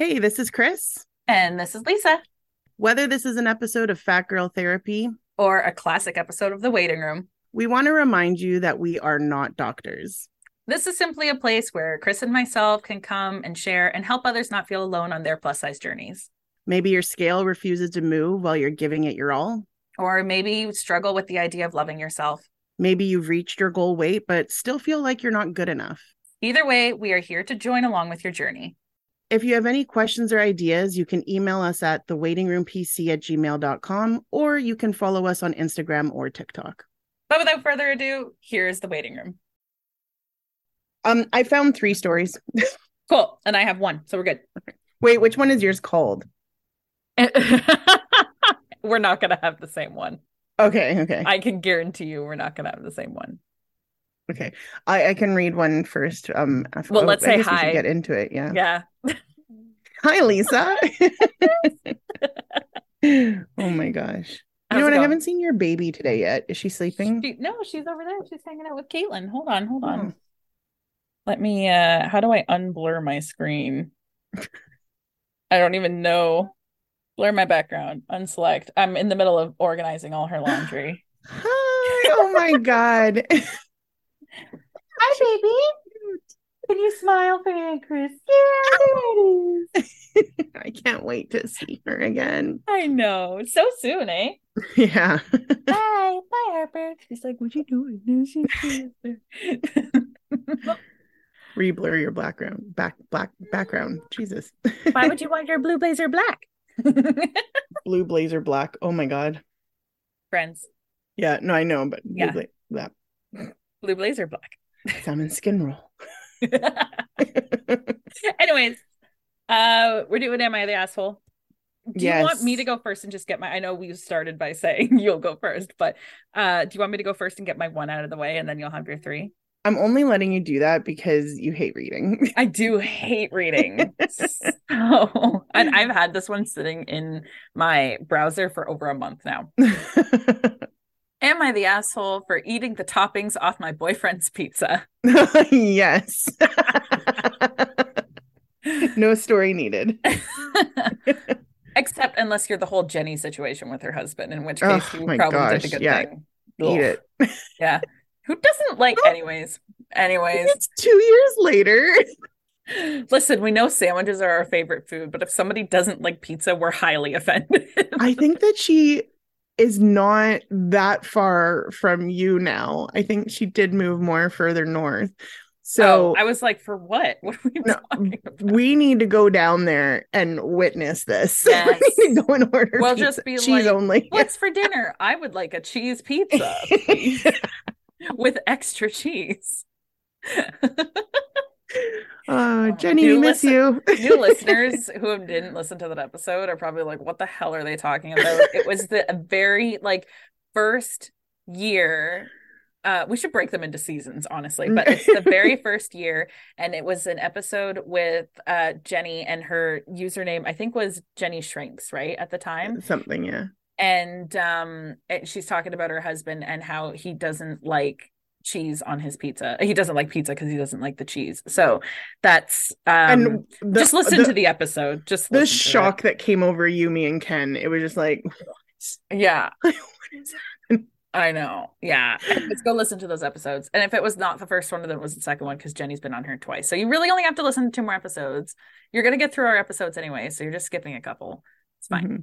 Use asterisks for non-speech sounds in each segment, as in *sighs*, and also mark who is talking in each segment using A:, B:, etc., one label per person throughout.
A: Hey, this is Chris.
B: And this is Lisa.
A: Whether this is an episode of Fat Girl Therapy
B: or a classic episode of The Weighting Room,
A: we want to remind you that we are not doctors.
B: This is simply a place where Chris and myself can come and share and help others not feel alone on their plus size journeys.
A: Maybe your scale refuses to move while you're giving it your all.
B: Or maybe you struggle with the idea of loving yourself.
A: Maybe you've reached your goal weight, but still feel like you're not good enough.
B: Either way, we are here to join along with your journey.
A: If you have any questions or ideas, you can email us at theweightingroompc at gmail.com or you can follow us on Instagram or TikTok.
B: But without further ado, here's the weighting room.
A: Um, I found three stories. *laughs*
B: cool. And I have one, so we're good.
A: Wait, which one is yours called? *laughs*
B: we're not gonna have the same one.
A: Okay, okay.
B: I can guarantee you we're not gonna have the same one.
A: Okay. I, I can read one first. Um
B: well let's say hi.
A: We get into it, yeah.
B: Yeah.
A: hi Lisa. *laughs* oh my gosh. You know what? I haven't seen your baby today yet. Is she sleeping?
B: She, no, she's over there. She's hanging out with Caitlin. Hold on, hold on. Oh. Let me uh how do I unblur my screen? I don't even know. Blur my background. Unselect. I'm in the middle of organizing all her laundry. *gasps*
A: Hi. Oh my god. *laughs*
B: Hi, baby. Can you smile for Aunt Chris? Yeah, there it
A: is. *laughs* I can't wait to see her again.
B: I know. So soon, eh? *laughs*
A: Yeah.
B: Bye. Bye, Harper. She's like, what you doing? *laughs*
A: Reblur your background. Back black background. Jesus.
B: Why would you want your blue blazer black?
A: blue blazer black. Oh my god.
B: Friends.
A: Yeah, no, I know, but
B: yeah.
A: blue, bla-
B: blue blazer black.
A: Salmon skin roll. *laughs*
B: Anyways, uh, we're doing Am I the Asshole? Do
A: yes.
B: you want me to go first and just get my I know we started by *laughs* saying you'll go first, but uh do you want me to go first and get my one out of the way and then you'll have your three?
A: I'm only letting you do that because you hate reading. *laughs*
B: I do hate reading. so, and I've had this one sitting in my browser for over a month now. Am I the asshole for eating the toppings off my boyfriend's pizza? *laughs*
A: yes. no story needed. *laughs*
B: Except unless you're the whole Jenny situation with her husband, in which case oh, you probably gosh. did a good
A: yeah.
B: thing.
A: Eat it. *laughs*
B: yeah. Who doesn't like anyways? Anyways.
A: It's two years later.
B: Listen, we know sandwiches are our favorite food, but if somebody doesn't like pizza, we're highly offended.
A: I think that she is not that far from you now. I think she did move more further north. So
B: oh, I was like, for what? *laughs* What are we no?
A: We need to go down there and witness this.
B: Yes. *laughs*
A: we need to go and order.
B: We'll
A: pizza.
B: just be
A: cheese
B: like,
A: only. *laughs*
B: What's for dinner? I would like a cheese pizza with extra cheese.
A: Oh, Jenny, we miss listen- you.
B: new *laughs* listeners who didn't listen to that episode are probably like, "What the hell are they talking about?" it was the very like first year. Uh, we should break them into seasons, honestly, but it's the very *laughs* first year, and it was an episode with uh, Jenny and her username. I think was Jenny Shrinks, right at the time.
A: Something, yeah.
B: And um, she's talking about her husband and how he doesn't like cheese on his pizza. He doesn't like pizza because he doesn't like the cheese. So that's um and the, just listen the, to the episode. Just
A: the shock that came over you, me and Ken. It was just like *laughs*
B: Yeah. *laughs* I know. Yeah. Let's go listen to those episodes. And if it was not the first one, then it was the second one because Jenny's been on here twice. So you really only have to listen to two more episodes. You're gonna get through our episodes anyway, so you're just skipping a couple. It's fine. Mm-hmm.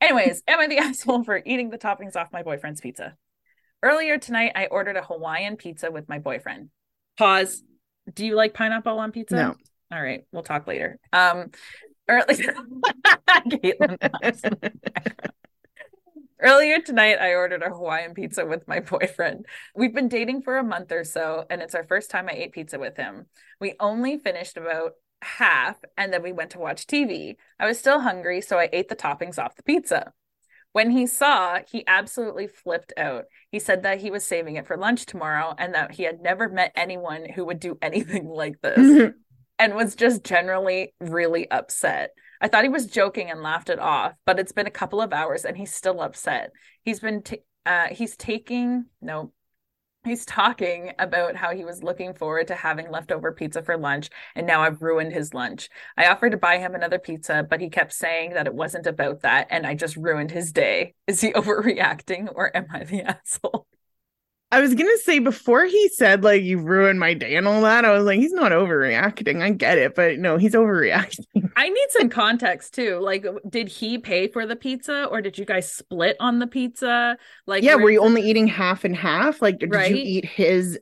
B: Anyways, am I the *laughs* asshole for eating the toppings off my boyfriend's pizza? Earlier tonight, I ordered a Hawaiian pizza with my boyfriend. Pause. Do you like pineapple on pizza?
A: No.
B: All right, we'll talk later. Um, earlier, *laughs* *laughs* Earlier tonight, I ordered a Hawaiian pizza with my boyfriend. We've been dating for a month or so, and it's our first time I ate pizza with him. We only finished about half, and then we went to watch TV. I was still hungry, so I ate the toppings off the pizza. When he saw, he absolutely flipped out. He said that he was saving it for lunch tomorrow and that he had never met anyone who would do *laughs* anything like this and was just generally really upset. I thought he was joking and laughed it off, but it's been a couple of hours and he's still upset. He's been t- uh he's taking no he's talking about how he was looking forward to having leftover pizza for lunch and now I've ruined his lunch. I offered to buy him another pizza, but he kept saying that it wasn't about that and I just ruined his day. Is he *laughs* overreacting or am I the *laughs* asshole?
A: I was gonna say before he said like you ruined my day and all that, I was like, he's not overreacting. I get it, but no, he's overreacting.
B: I need some context too. Like, did he pay for the pizza or did you guys split on the pizza? Like,
A: yeah, were you only eating half and half? Like, did
B: Right.
A: you eat his?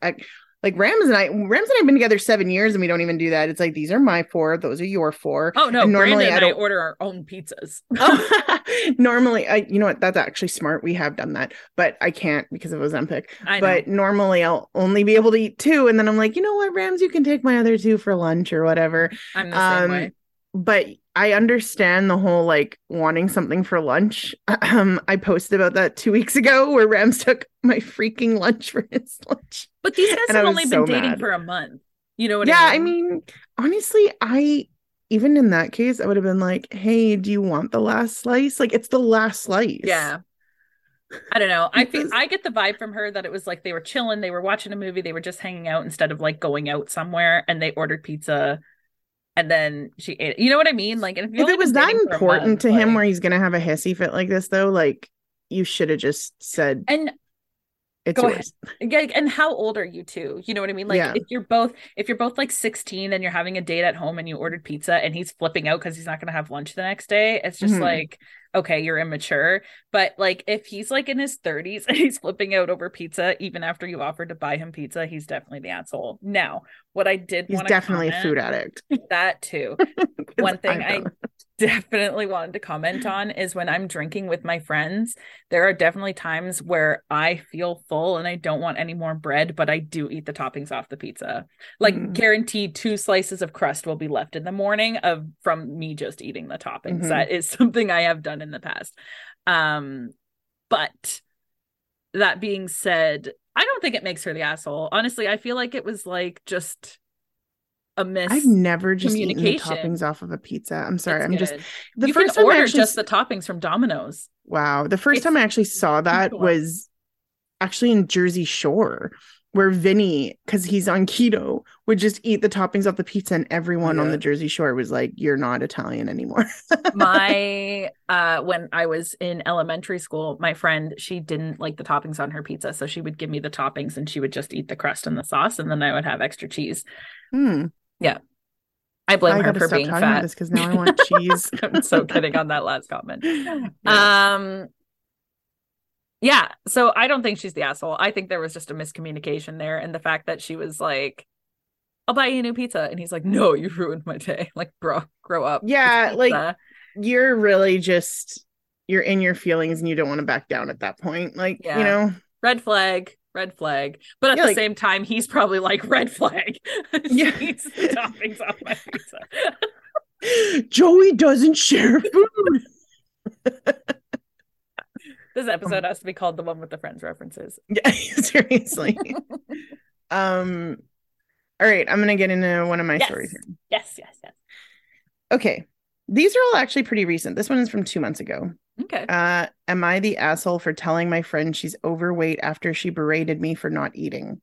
A: Like Rams and I, Rams and I have been together seven years, and we don't even do that. It's like these are my four, those are your four.
B: Oh no,
A: And normally
B: Brandon
A: I
B: and I,
A: don't-
B: order our own pizzas. *laughs* *laughs*
A: normally, I you know what? That's actually smart. We have done that, but I can't because of Ozempic.
B: I.
A: But normally, I'll only be able to eat two, and then I'm like, you know what, Rams, you can take my other two for lunch or whatever.
B: I'm the same
A: um,
B: way.
A: but I understand the whole like wanting something for lunch. *clears throat* Um, I posted about that two weeks ago where Rams took my freaking lunch for his *laughs* lunch.
B: But these guys have only
A: so
B: been dating
A: mad.
B: for a month. You know what
A: yeah,
B: I
A: I
B: mean?
A: mean, honestly, I even in that case, I would have been like, "Hey, do you want the last slice? Like, it's the last slice."
B: Yeah. I don't know. I feel I get the vibe from her that it was like they were chilling, they were watching a movie, they were just hanging out instead of like going out somewhere and they ordered pizza and then she ate it. You know what I mean? Like if,
A: If it was that
B: dating for a
A: important
B: month,
A: to him, where he's gonna have a hissy fit like this, though, like you should have just said
B: and
A: it's
B: go
A: yours.
B: Yeah, and how old are you two? You know what I mean? Like
A: Yeah.
B: if you're both if you're both like 16 and you're having a date at home and you ordered pizza and he's flipping out because he's not gonna have lunch the next day, it's just
A: Mhm.
B: like, okay, you're immature. But like if he's like in his 30s *laughs* and he's flipping out over pizza, even after you offered to buy him pizza, he's definitely the asshole. Now, what I did
A: He's definitely a food addict.
B: that too. *laughs* One thing I. definitely wanted to comment on is when I'm drinking with my friends, there are definitely times where I feel full and I don't want any more bread, but I do eat the toppings off the pizza. Like
A: Mm.
B: guaranteed two slices of crust will be left in the morning of from me just eating the toppings.
A: Mhm.
B: That is *laughs* something I have done in the past. Um but that being said, I don't think it makes her the asshole. Honestly, I feel like it was like just a miss.
A: I've never just eaten the toppings off of a pizza. I'm sorry.
B: It's
A: I'm just the
B: you
A: first time I
B: order
A: actually
B: just the toppings from Domino's.
A: wow. The first
B: It's
A: time I actually saw *laughs* that was actually in Jersey Shore, where Vinny, because he's on keto, would just eat the toppings off the pizza, and everyone on the Jersey Shore was like, "You're not Italian anymore." *laughs*
B: my uh when I was in elementary school, my friend, she didn't like the toppings on her pizza, so she would give me the toppings and she would just eat the crust and the sauce and then I would have extra cheese.
A: Hmm.
B: I blame
A: I
B: her for being fat.
A: because now I want *laughs* cheese.
B: I'm so kidding on that last comment. *laughs*
A: Yes.
B: Um yeah, so I don't think she's the asshole. I think there was just a miscommunication there and the fact that she was like I'll buy you a new pizza and he's like no, you ruined my day. *laughs* Like bro, grow up.
A: Yeah, like, you're really just you're in your feelings and you don't want to back down at that point. Like,
B: Yeah.
A: you know,
B: red flag, red flag. But at
A: Yeah,
B: the
A: like-
B: same time, he's probably like red flag. *laughs*
A: Yeah.
B: toppings off my pizza.
A: Joey doesn't share food. *laughs*
B: This episode has to be called the one with the friends references. *laughs*
A: Yeah, seriously. um all right, I'm gonna get into one of my
B: Yes.
A: stories here.
B: Yes, yes, yes.
A: Okay. These are all actually pretty recent. This one is from two months ago.
B: Okay.
A: Uh, am I the asshole for telling my friend she's overweight after she berated me for not eating?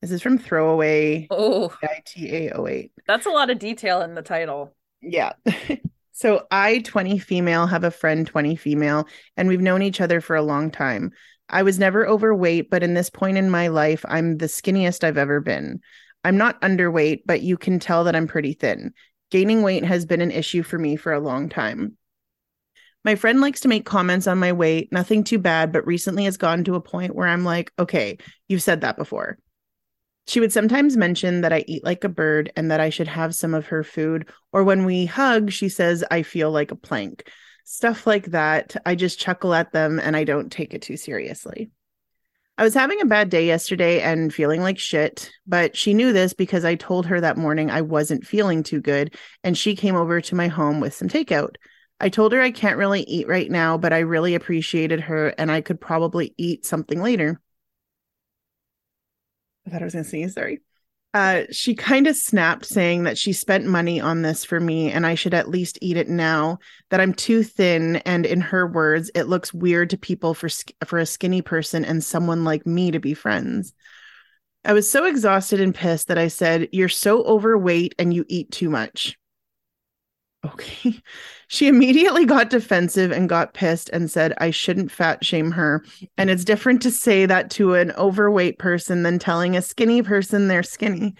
A: This is from Throwaway
B: oh,
A: ITA 08.
B: that's a lot of detail in the title.
A: Yeah. *laughs* so I, 20 female, have a friend, 20 female, and we've known each other for a long time. I was never overweight, but in this point in my life, I'm the skinniest I've ever been. I'm not underweight, but you can tell that I'm pretty thin. Gaining weight has been an issue for me for a long time. My friend likes to make comments on my weight, nothing too bad, but recently has gotten to a point where I'm like, okay, you've said that before. She would sometimes mention that I eat like a bird and that I should have some of her food. Or when we hug, she says, I feel like a plank. Stuff like that. I just chuckle at them and I don't take it too seriously. I was having a bad day yesterday and feeling like shit, but she knew this because I told her that morning I wasn't feeling too good and she came over to my home with some takeout. I told her I can't really eat right now, but I really appreciated her and I could probably eat something later. I thought I was going to sneeze, sorry. Uh, she kind of snapped, saying that she spent money on this for me and I should at least eat it now. That I'm too thin, and in her words, it looks weird to people for for a skinny person and someone like me to be friends. I was so exhausted and pissed that I said, "You're so overweight and you eat too much." Okay. *laughs* She immediately got defensive and got pissed and said, I shouldn't fat shame her. And it's different to say that to an overweight person than telling a skinny person they're skinny.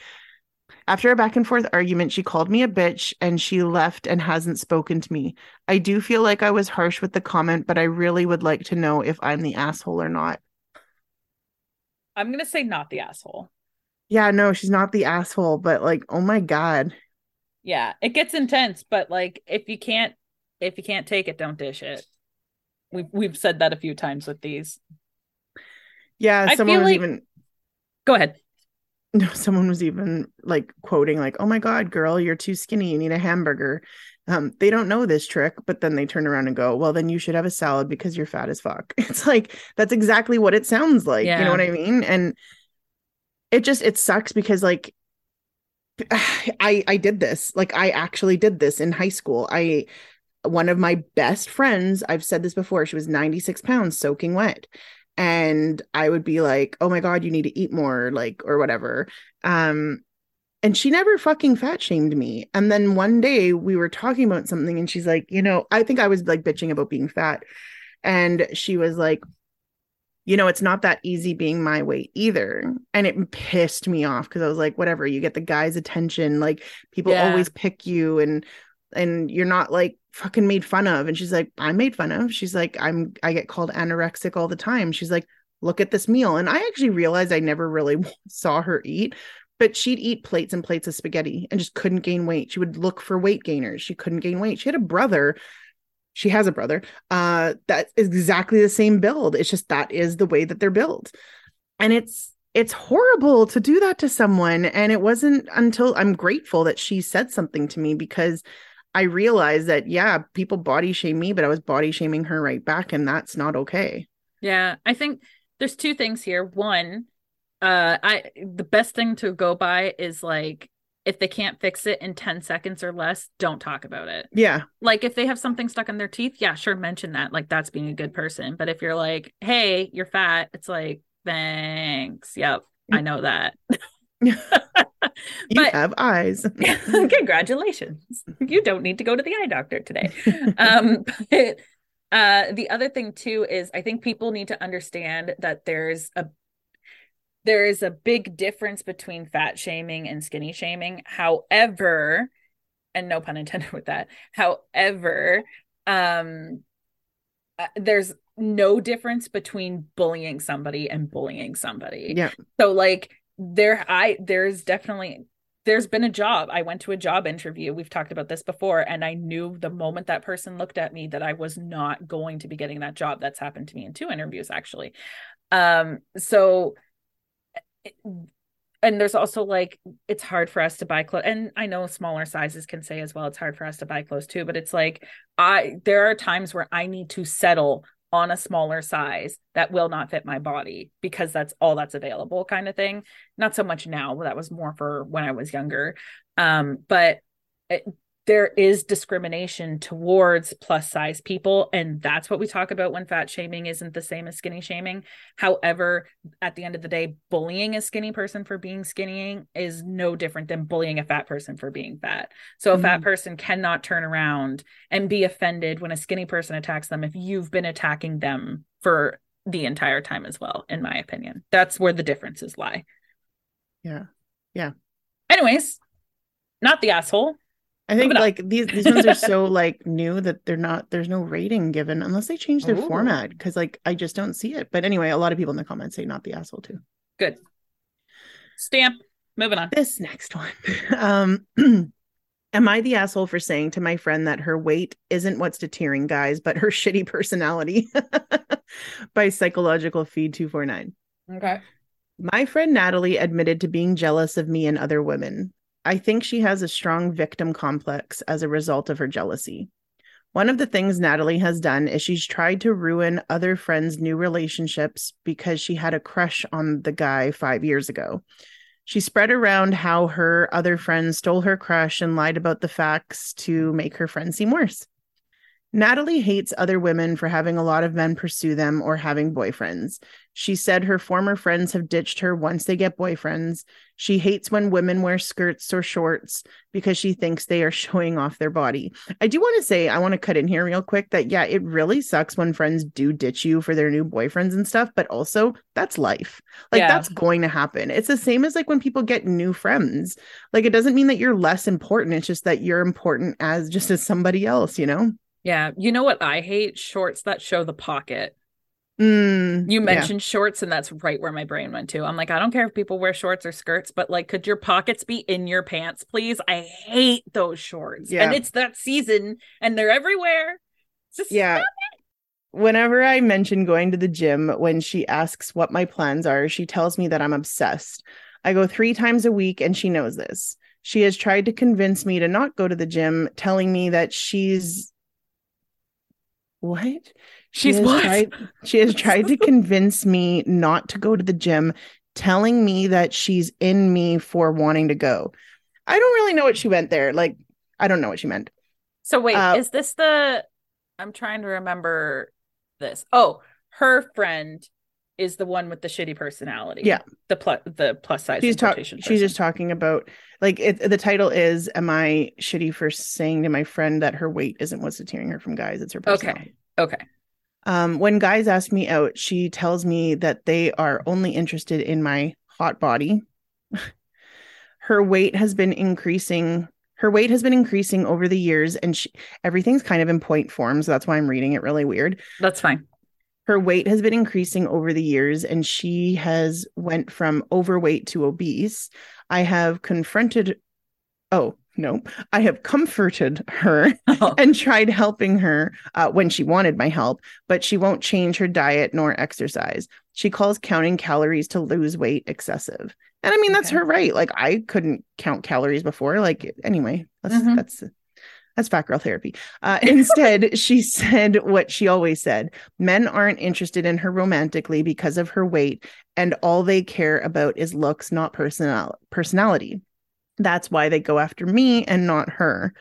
A: After a back and forth argument, she called me a bitch and she left and hasn't spoken to me. I do feel like I was harsh with the comment, but I really would like to know if I'm the asshole or not.
B: I'm going to say not the asshole.
A: Yeah, no, she's not the asshole, but like, oh my God.
B: Yeah, it gets intense, but like if you can't if you can't take it, don't dish it. We've we've said that a few times with these.
A: Yeah,
B: I
A: someone was
B: like-
A: even
B: Go ahead.
A: no, *laughs* someone was even like quoting like, "Oh my god, girl, you're too skinny. You need a hamburger." Um, they don't know this trick, but then they turn around and go, "Well, then you should have a salad because you're fat as fuck." *laughs* It's like that's exactly what it sounds like. You know what I mean? And it just it sucks because like *sighs* I I did this. Like I actually did this in high school. I one of my best friends, I've said this before, she was 96 pounds soaking wet. And I would be like, oh my God, you need to eat more, like, or whatever. Um, and she never fucking fat shamed me. And then one day we were talking about something, and she's like, you know, I think I was like bitching about being fat. And she was like, you know, it's not that easy being my weight either. And it pissed me off because I was like, whatever, you get the guy's attention. Like people
B: Yeah.
A: always pick you and and you're not like fucking made fun of. And she's like, I'm made fun of. She's like, I'm I get called anorexic all the time. She's like, look at this meal. And I actually realized I never really *laughs* saw her eat, but she'd eat plates and plates of spaghetti and just couldn't gain weight. She would look for weight gainers. She couldn't gain weight. She had a brother. She has a brother uh that is exactly the same build. It's just that is the way that they're built. And it's it's horrible to do that to someone. And it wasn't until I'm grateful that she said something to me because I realized that, yeah, people body shame me, but I was body shaming her right back. And that's not okay.
B: Yeah, I think there's two things here. One, uh I the best thing to go by is like if they can't fix it in 10 seconds or less, don't talk about it.
A: Yeah.
B: Like if they have something stuck in their teeth, yeah, sure, mention that. Like that's being a good person. But if you're like, "Hey, you're fat." It's like, "Thanks. Yep. I know that." *laughs*
A: You
B: But-
A: have eyes. *laughs*
B: Congratulations. You don't need to go to the eye doctor today. um *laughs* but uh the other thing too is I think people need to understand that there's a there is a big difference between fat shaming and skinny shaming. However, and no pun intended *laughs* with that. However, um uh, there's no difference between bullying somebody and bullying somebody.
A: Yeah.
B: So like there I there's definitely there's been a job. I went to a job interview. We've talked about this before and I knew the moment that person looked at me that I was not going to be getting that job. That's happened to me in two interviews actually. Um so and there's also like it's hard for us to buy clothes and i know smaller sizes can say as well it's hard for us to buy clothes too but it's like i there are times where i need to settle on a smaller size that will not fit my body because that's all that's available kind of thing. Not so much now that was more for when i was younger. Um but it, there is discrimination towards plus size people and that's what we talk about when fat shaming isn't the same as skinny shaming. However at the end of the day bullying a skinny person for being skinny is no different than bullying a fat person for being fat. So a fat mm-hmm. person cannot turn around and be offended when a skinny person attacks them if you've been attacking them for the entire time as well in my opinion. That's where the differences lie.
A: Yeah. Yeah.
B: Anyways not the asshole
A: I think like these these ones are so *laughs* like new that they're not there's no rating given unless they change their
B: Ooh.
A: format because like I just don't see it. But anyway, a lot of people in the comments say not the asshole too.
B: good stamp moving on
A: This next one. *laughs* Um *clears throat* am I the asshole for saying to my friend that her weight isn't what's deterring guys, but her *laughs* shitty personality by psychological feed 249.
B: okay
A: My friend Natalie admitted to being jealous of me and other women. I think she has a strong victim complex as a result of her jealousy. One of the things Natalie has done is she's tried to ruin other friends' new relationships because she had a crush on the guy five years ago. She spread around how her other friends stole her crush and lied about the facts to make her friends seem worse. Natalie hates other women for having a lot of men pursue them or having boyfriends. She said her former friends have ditched her once they get boyfriends. She hates when women wear skirts or shorts because she thinks they are *laughs* showing off their body. I do want to say, I want to cut in here real quick that, yeah, it really sucks when friends do ditch you for their new boyfriends and stuff, but also that's life. Like, yeah. that's going to happen. It's the same as like when people get new friends. Like, it doesn't mean that you're less important. It's just that you're important as just as somebody else, you know?
B: Yeah. You know what I hate? Shorts that show the pocket.
A: Mm,
B: you mentioned yeah. shorts, and that's right where my brain went to. I'm like, I don't care if people wear shorts or skirts, but like, could your pockets be in your pants, please? I hate those shorts. Yeah. And it's that season and they're everywhere.
A: Just yeah. Whenever I mention going to the gym, when she asks what my plans are, she tells me that I'm obsessed. I go three times a week, and she knows this. She has tried to convince me to not go to the gym, telling me that she's what?
B: She's
A: she
B: what?
A: Tried, she has tried to *laughs* convince me not to go to the gym, telling me that she's in me for wanting to go. I don't really know what she meant there. Like, I don't know what she meant.
B: So wait, uh, is this the? I'm trying to remember this. Oh, her friend is the one with the shitty personality.
A: Yeah,
B: the plus the plus size.
A: She's talking. She's just talking about like it, the title is "Am I shitty for saying to my friend that her weight isn't what's deterring her from guys? It's her personality."
B: Okay. Okay.
A: Um, when guys ask me out, she tells me that they are only interested in my hot body. *laughs* her weight has been increasing. Her weight has been increasing over the years, and she, everything's kind of in point form. So that's why I'm reading it really weird.
B: That's fine.
A: Her weight has been increasing over the years, and she has went from overweight to obese. I have confronted. Oh, no, I have comforted her *laughs* oh. *laughs* and tried helping her uh, when she wanted my help, but she won't change her diet nor exercise. She calls counting calories to lose weight excessive. And I mean, that's her right. Like, I couldn't count calories before. Like, anyway, that's, mm-hmm. that's, that's fat girl therapy. *laughs* Uh, instead, she said what she always said men aren't interested in her romantically because of her weight, and all they care about is looks, not personal personality. That's why they go after me and not her.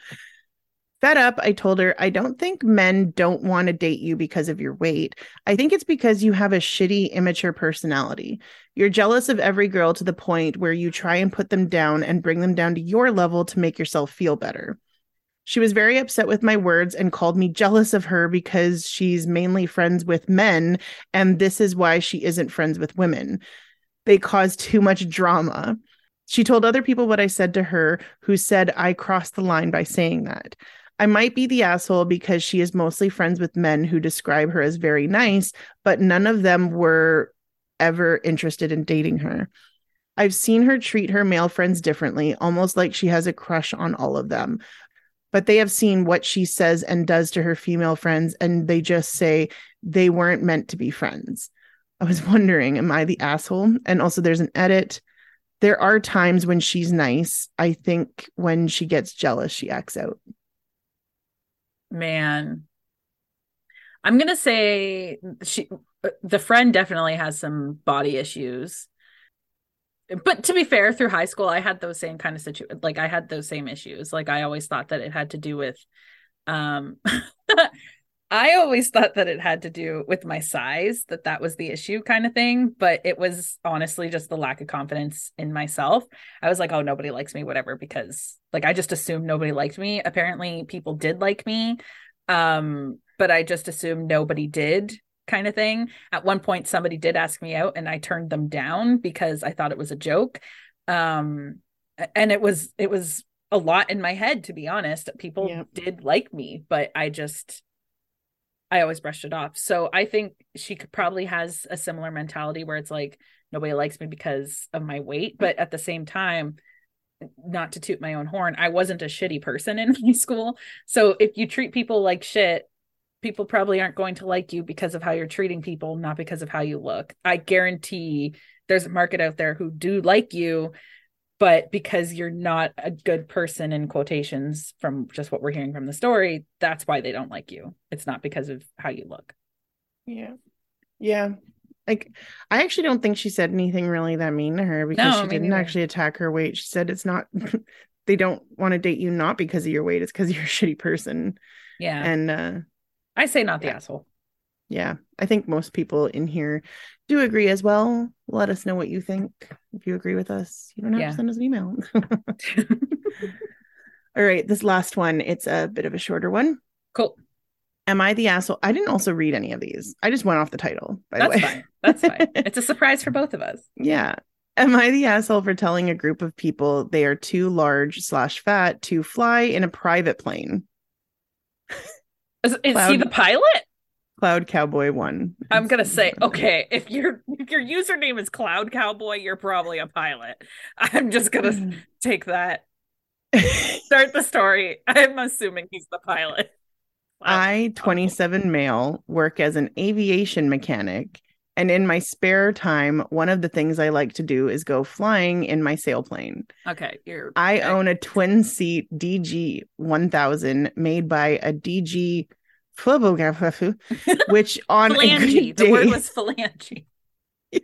A: Fed up, I told her, I don't think men don't want to date you because of your weight. I think it's because you have a shitty, immature personality. You're jealous of every girl to the point where you try and put them down and bring them down to your level to make yourself feel better. She was very upset with my words and called me jealous of her because she's mainly friends with men, and this is why she isn't friends with women. They cause too much drama. She told other people what I said to her, who said I crossed the line by saying that. I might be the asshole because she is mostly friends with men who describe her as very nice, but none of them were ever interested in dating her. I've seen her treat her male friends differently, almost like she has a crush on all of them. But they have seen what she says and does to her female friends, and they just say they weren't meant to be friends. I was *laughs* wondering, am I the asshole? And also, there's an edit there are times when she's nice. I think when she gets jealous, she acts out.
B: Man, I'm gonna say she, uh, the friend, definitely has some body issues. But to be fair, through high school, I had those same kind of situ. Like I had those same issues. Like I always thought that it had to do with, um, *laughs* I always thought that it had to do with my size, that that was the issue kind of thing. But it was honestly just the lack of confidence in myself. I was like, oh, nobody likes me, whatever, because like I just assumed nobody liked me. Apparently, people did like me. Um, but I just assumed nobody did kind of thing. At one point, somebody did ask me out and I turned them down because I thought it was a joke. Um, and it was, it was, a lot in my head to be honest people did like me but i just I always brushed it off. So I think she could probably has a similar mentality where it's like nobody likes me because of my weight, but at the same time, not to toot my own horn, I wasn't a shitty person in *laughs* high school. So if you treat people like shit, people probably aren't going to like you because of how you're treating people, not because of how you look. I guarantee there's a market out there who do like you but because you're not a good person in quotations from just what we're hearing from the story that's why they don't like you it's not because of how you look
A: yeah yeah Like, I actually don't think she said anything really that mean to her because
B: No,
A: she didn't
B: neither.
A: actually attack her weight. She said it's not, *laughs* they don't want to date you not because of your weight, it's because you're a shitty person.
B: Yeah.
A: And uh,
B: I say not the
A: Yeah.
B: asshole.
A: yeah, I think most people in here do agree as well. Let us know what you think. If you agree with us, you don't have
B: Yeah.
A: to send us an email. *laughs* *laughs* All right, this last one, it's a bit of a shorter one.
B: Cool.
A: Am I the asshole? I didn't also read any of these. I just went off the title, by
B: That's
A: the way.
B: fine. That's fine. *laughs* It's a surprise for both of us.
A: Yeah. Am I the asshole for telling a group of people they are too large slash fat to fly in a private plane?
B: Is, is he the pilot?
A: Cloud Cowboy one.
B: I'm gonna say, okay, if your if your username is Cloud Cowboy, you're probably a pilot. *laughs* I'm just gonna hmm. take that. *laughs* Start the story. I'm assuming he's the pilot.
A: I, 27 male, work as an aviation mechanic. And in my spare time, one of the things I like to do is go flying in my sailplane.
B: Okay, you're.
A: I
B: okay.
A: own a twin seat DG 1000 made by a DG *laughs* which on a
B: phalange. The word was phalange. *laughs*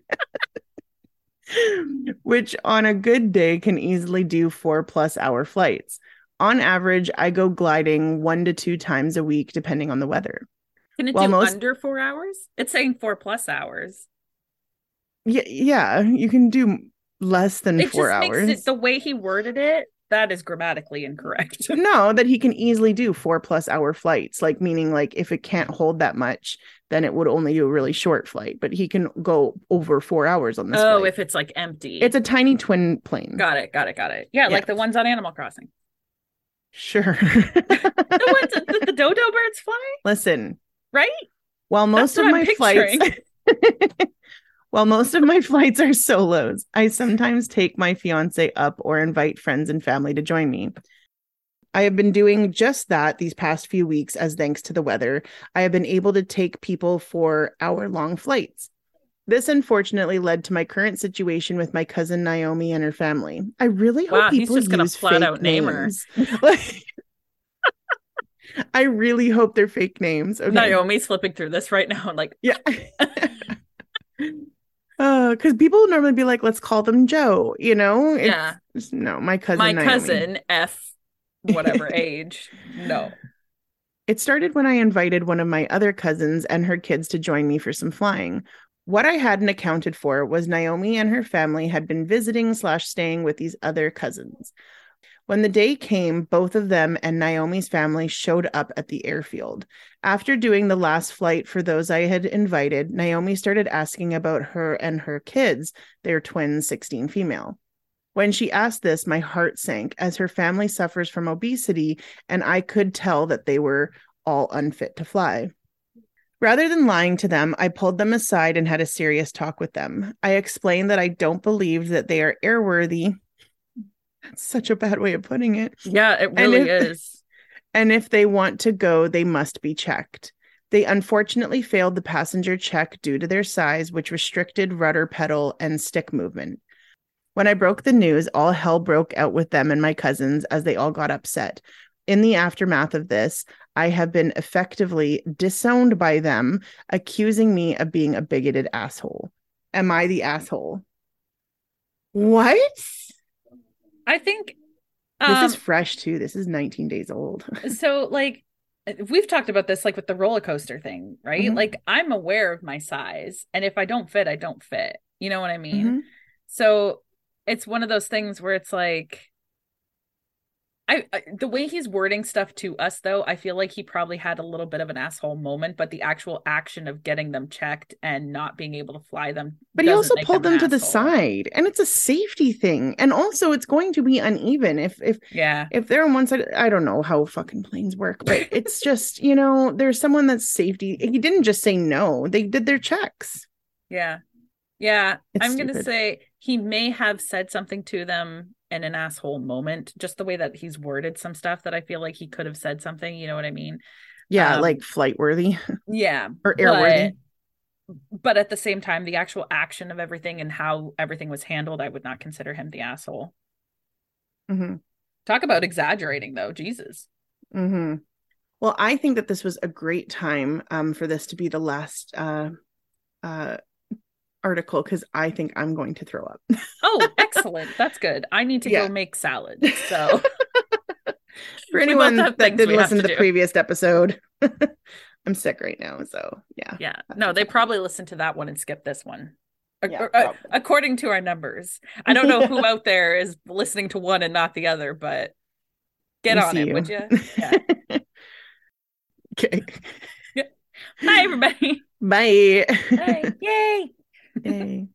A: which on a good day can easily do four plus hour flights. On average, I go gliding one to two times a week, depending on the weather.
B: Can it
A: Well,
B: do
A: most-
B: under four hours? It's saying four plus hours.
A: Yeah, yeah, you can do less than
B: It
A: four
B: just
A: hours.
B: it the way he worded it. That is grammatically incorrect. *laughs*
A: no, that he can easily do four plus hour flights, like meaning like if it can't hold that much, then it would only do a really short flight. But he can go over four hours on this.
B: oh,
A: flight.
B: if it's like empty.
A: it's a tiny twin plane.
B: got it, got it, got it. Yeah,
A: Yeah.
B: like the ones on Animal Crossing.
A: Sure. *laughs*
B: The ones *laughs* that the, the dodo birds fly,
A: Listen,
B: right?
A: while most of
B: I'm
A: my flights *laughs* *laughs* while most of my flights are solos, I sometimes take my fiance up or invite friends and family to join me. I have been doing just that these past few weeks as thanks to the weather. I have been able to take people for hour long flights. This unfortunately led to my current situation with my cousin Naomi and her family. I really hope
B: Wow, he's
A: people
B: just gonna
A: use
B: flat out name
A: names. *laughs* I really hope they're fake names. Okay.
B: Naomi's flipping through this right now, and like,
A: Yeah. *laughs* Uh, because people normally be like, let's call them Joe, you know? It's-
B: yeah,
A: no, my cousin.
B: my
A: Naomi.
B: cousin F, whatever *laughs* age. No,
A: It started when I invited one of my other cousins and her kids to join me for some flying. What I hadn't accounted for was Naomi and her family had been visiting slash staying with these other cousins. When the day came, both of them and Naomi's family showed up at the airfield. After doing the last flight for those I had invited, Naomi started asking about her and her kids, their twins, 16 female. When she asked this, my heart sank as her family suffers from obesity, and I could tell that they were all unfit to fly. Rather than lying to them, I pulled them aside and had a serious talk with them. I explained that I don't believe that they are airworthy. That's *laughs* such a bad way of putting it.
B: yeah, it really
A: if- *laughs*
B: is.
A: And if they want to go, they must be checked. They unfortunately failed the passenger check due to their size, which restricted rudder pedal and stick movement. When I broke the news, all hell broke out with them and my cousins as they all got upset. In the aftermath of this, I have been effectively disowned by them, accusing me of being a bigoted asshole. Am I the asshole? What?
B: I think
A: This
B: um,
A: is fresh too. This is 19 days old. *laughs*
B: so like we've talked about this like with the roller coaster thing, right?
A: Mhm.
B: Like I'm aware of my size, and if I don't fit, I don't fit. You know what I mean?
A: Mhm.
B: So it's one of those things where it's like I, I the way he's wording stuff to us though, I feel like he probably had a little bit of an asshole moment, but the actual action of getting them checked and not being able to fly them
A: But he also pulled them to the side, and it's a safety thing. And also, it's going to be uneven if if
B: Yeah.
A: if they're on one side. I don't know how fucking planes work, but *laughs* it's just you know, there's someone that's safety. He didn't just say no; they did their checks.
B: Yeah. Yeah.
A: It's
B: I'm going to say he may have said something to them in an asshole moment, just the way that he's worded some stuff that I feel like he could have said something. You know what I mean?
A: Yeah,
B: Um,
A: like flight worthy *laughs*
B: Yeah.
A: or airworthy.
B: But, but at the same time, the actual action of everything and how everything was handled, I would not consider him the asshole.
A: mm-hmm.
B: Talk about exaggerating, though. Jesus.
A: mm-hmm. Well, I think that this was a great time um, for this to be the last uh, uh, article because I think I'm going to throw up. *laughs*
B: Oh, excellent. That's good. I need to
A: Yeah.
B: go make salad. *laughs* So *laughs*
A: For anyone that didn't listen to
B: to
A: the previous episode, I'm sick right now. So yeah.
B: yeah. No, they probably listened to that one and skipped this one.
A: Yeah,
B: uh, according to our numbers. I don't know who out there is listening to one and not the other, but get
A: We
B: on it,
A: you.
B: would you? Yeah.
A: Okay.
B: Bye, everybody.
A: Bye.
B: Bye. Yay.
A: Yay.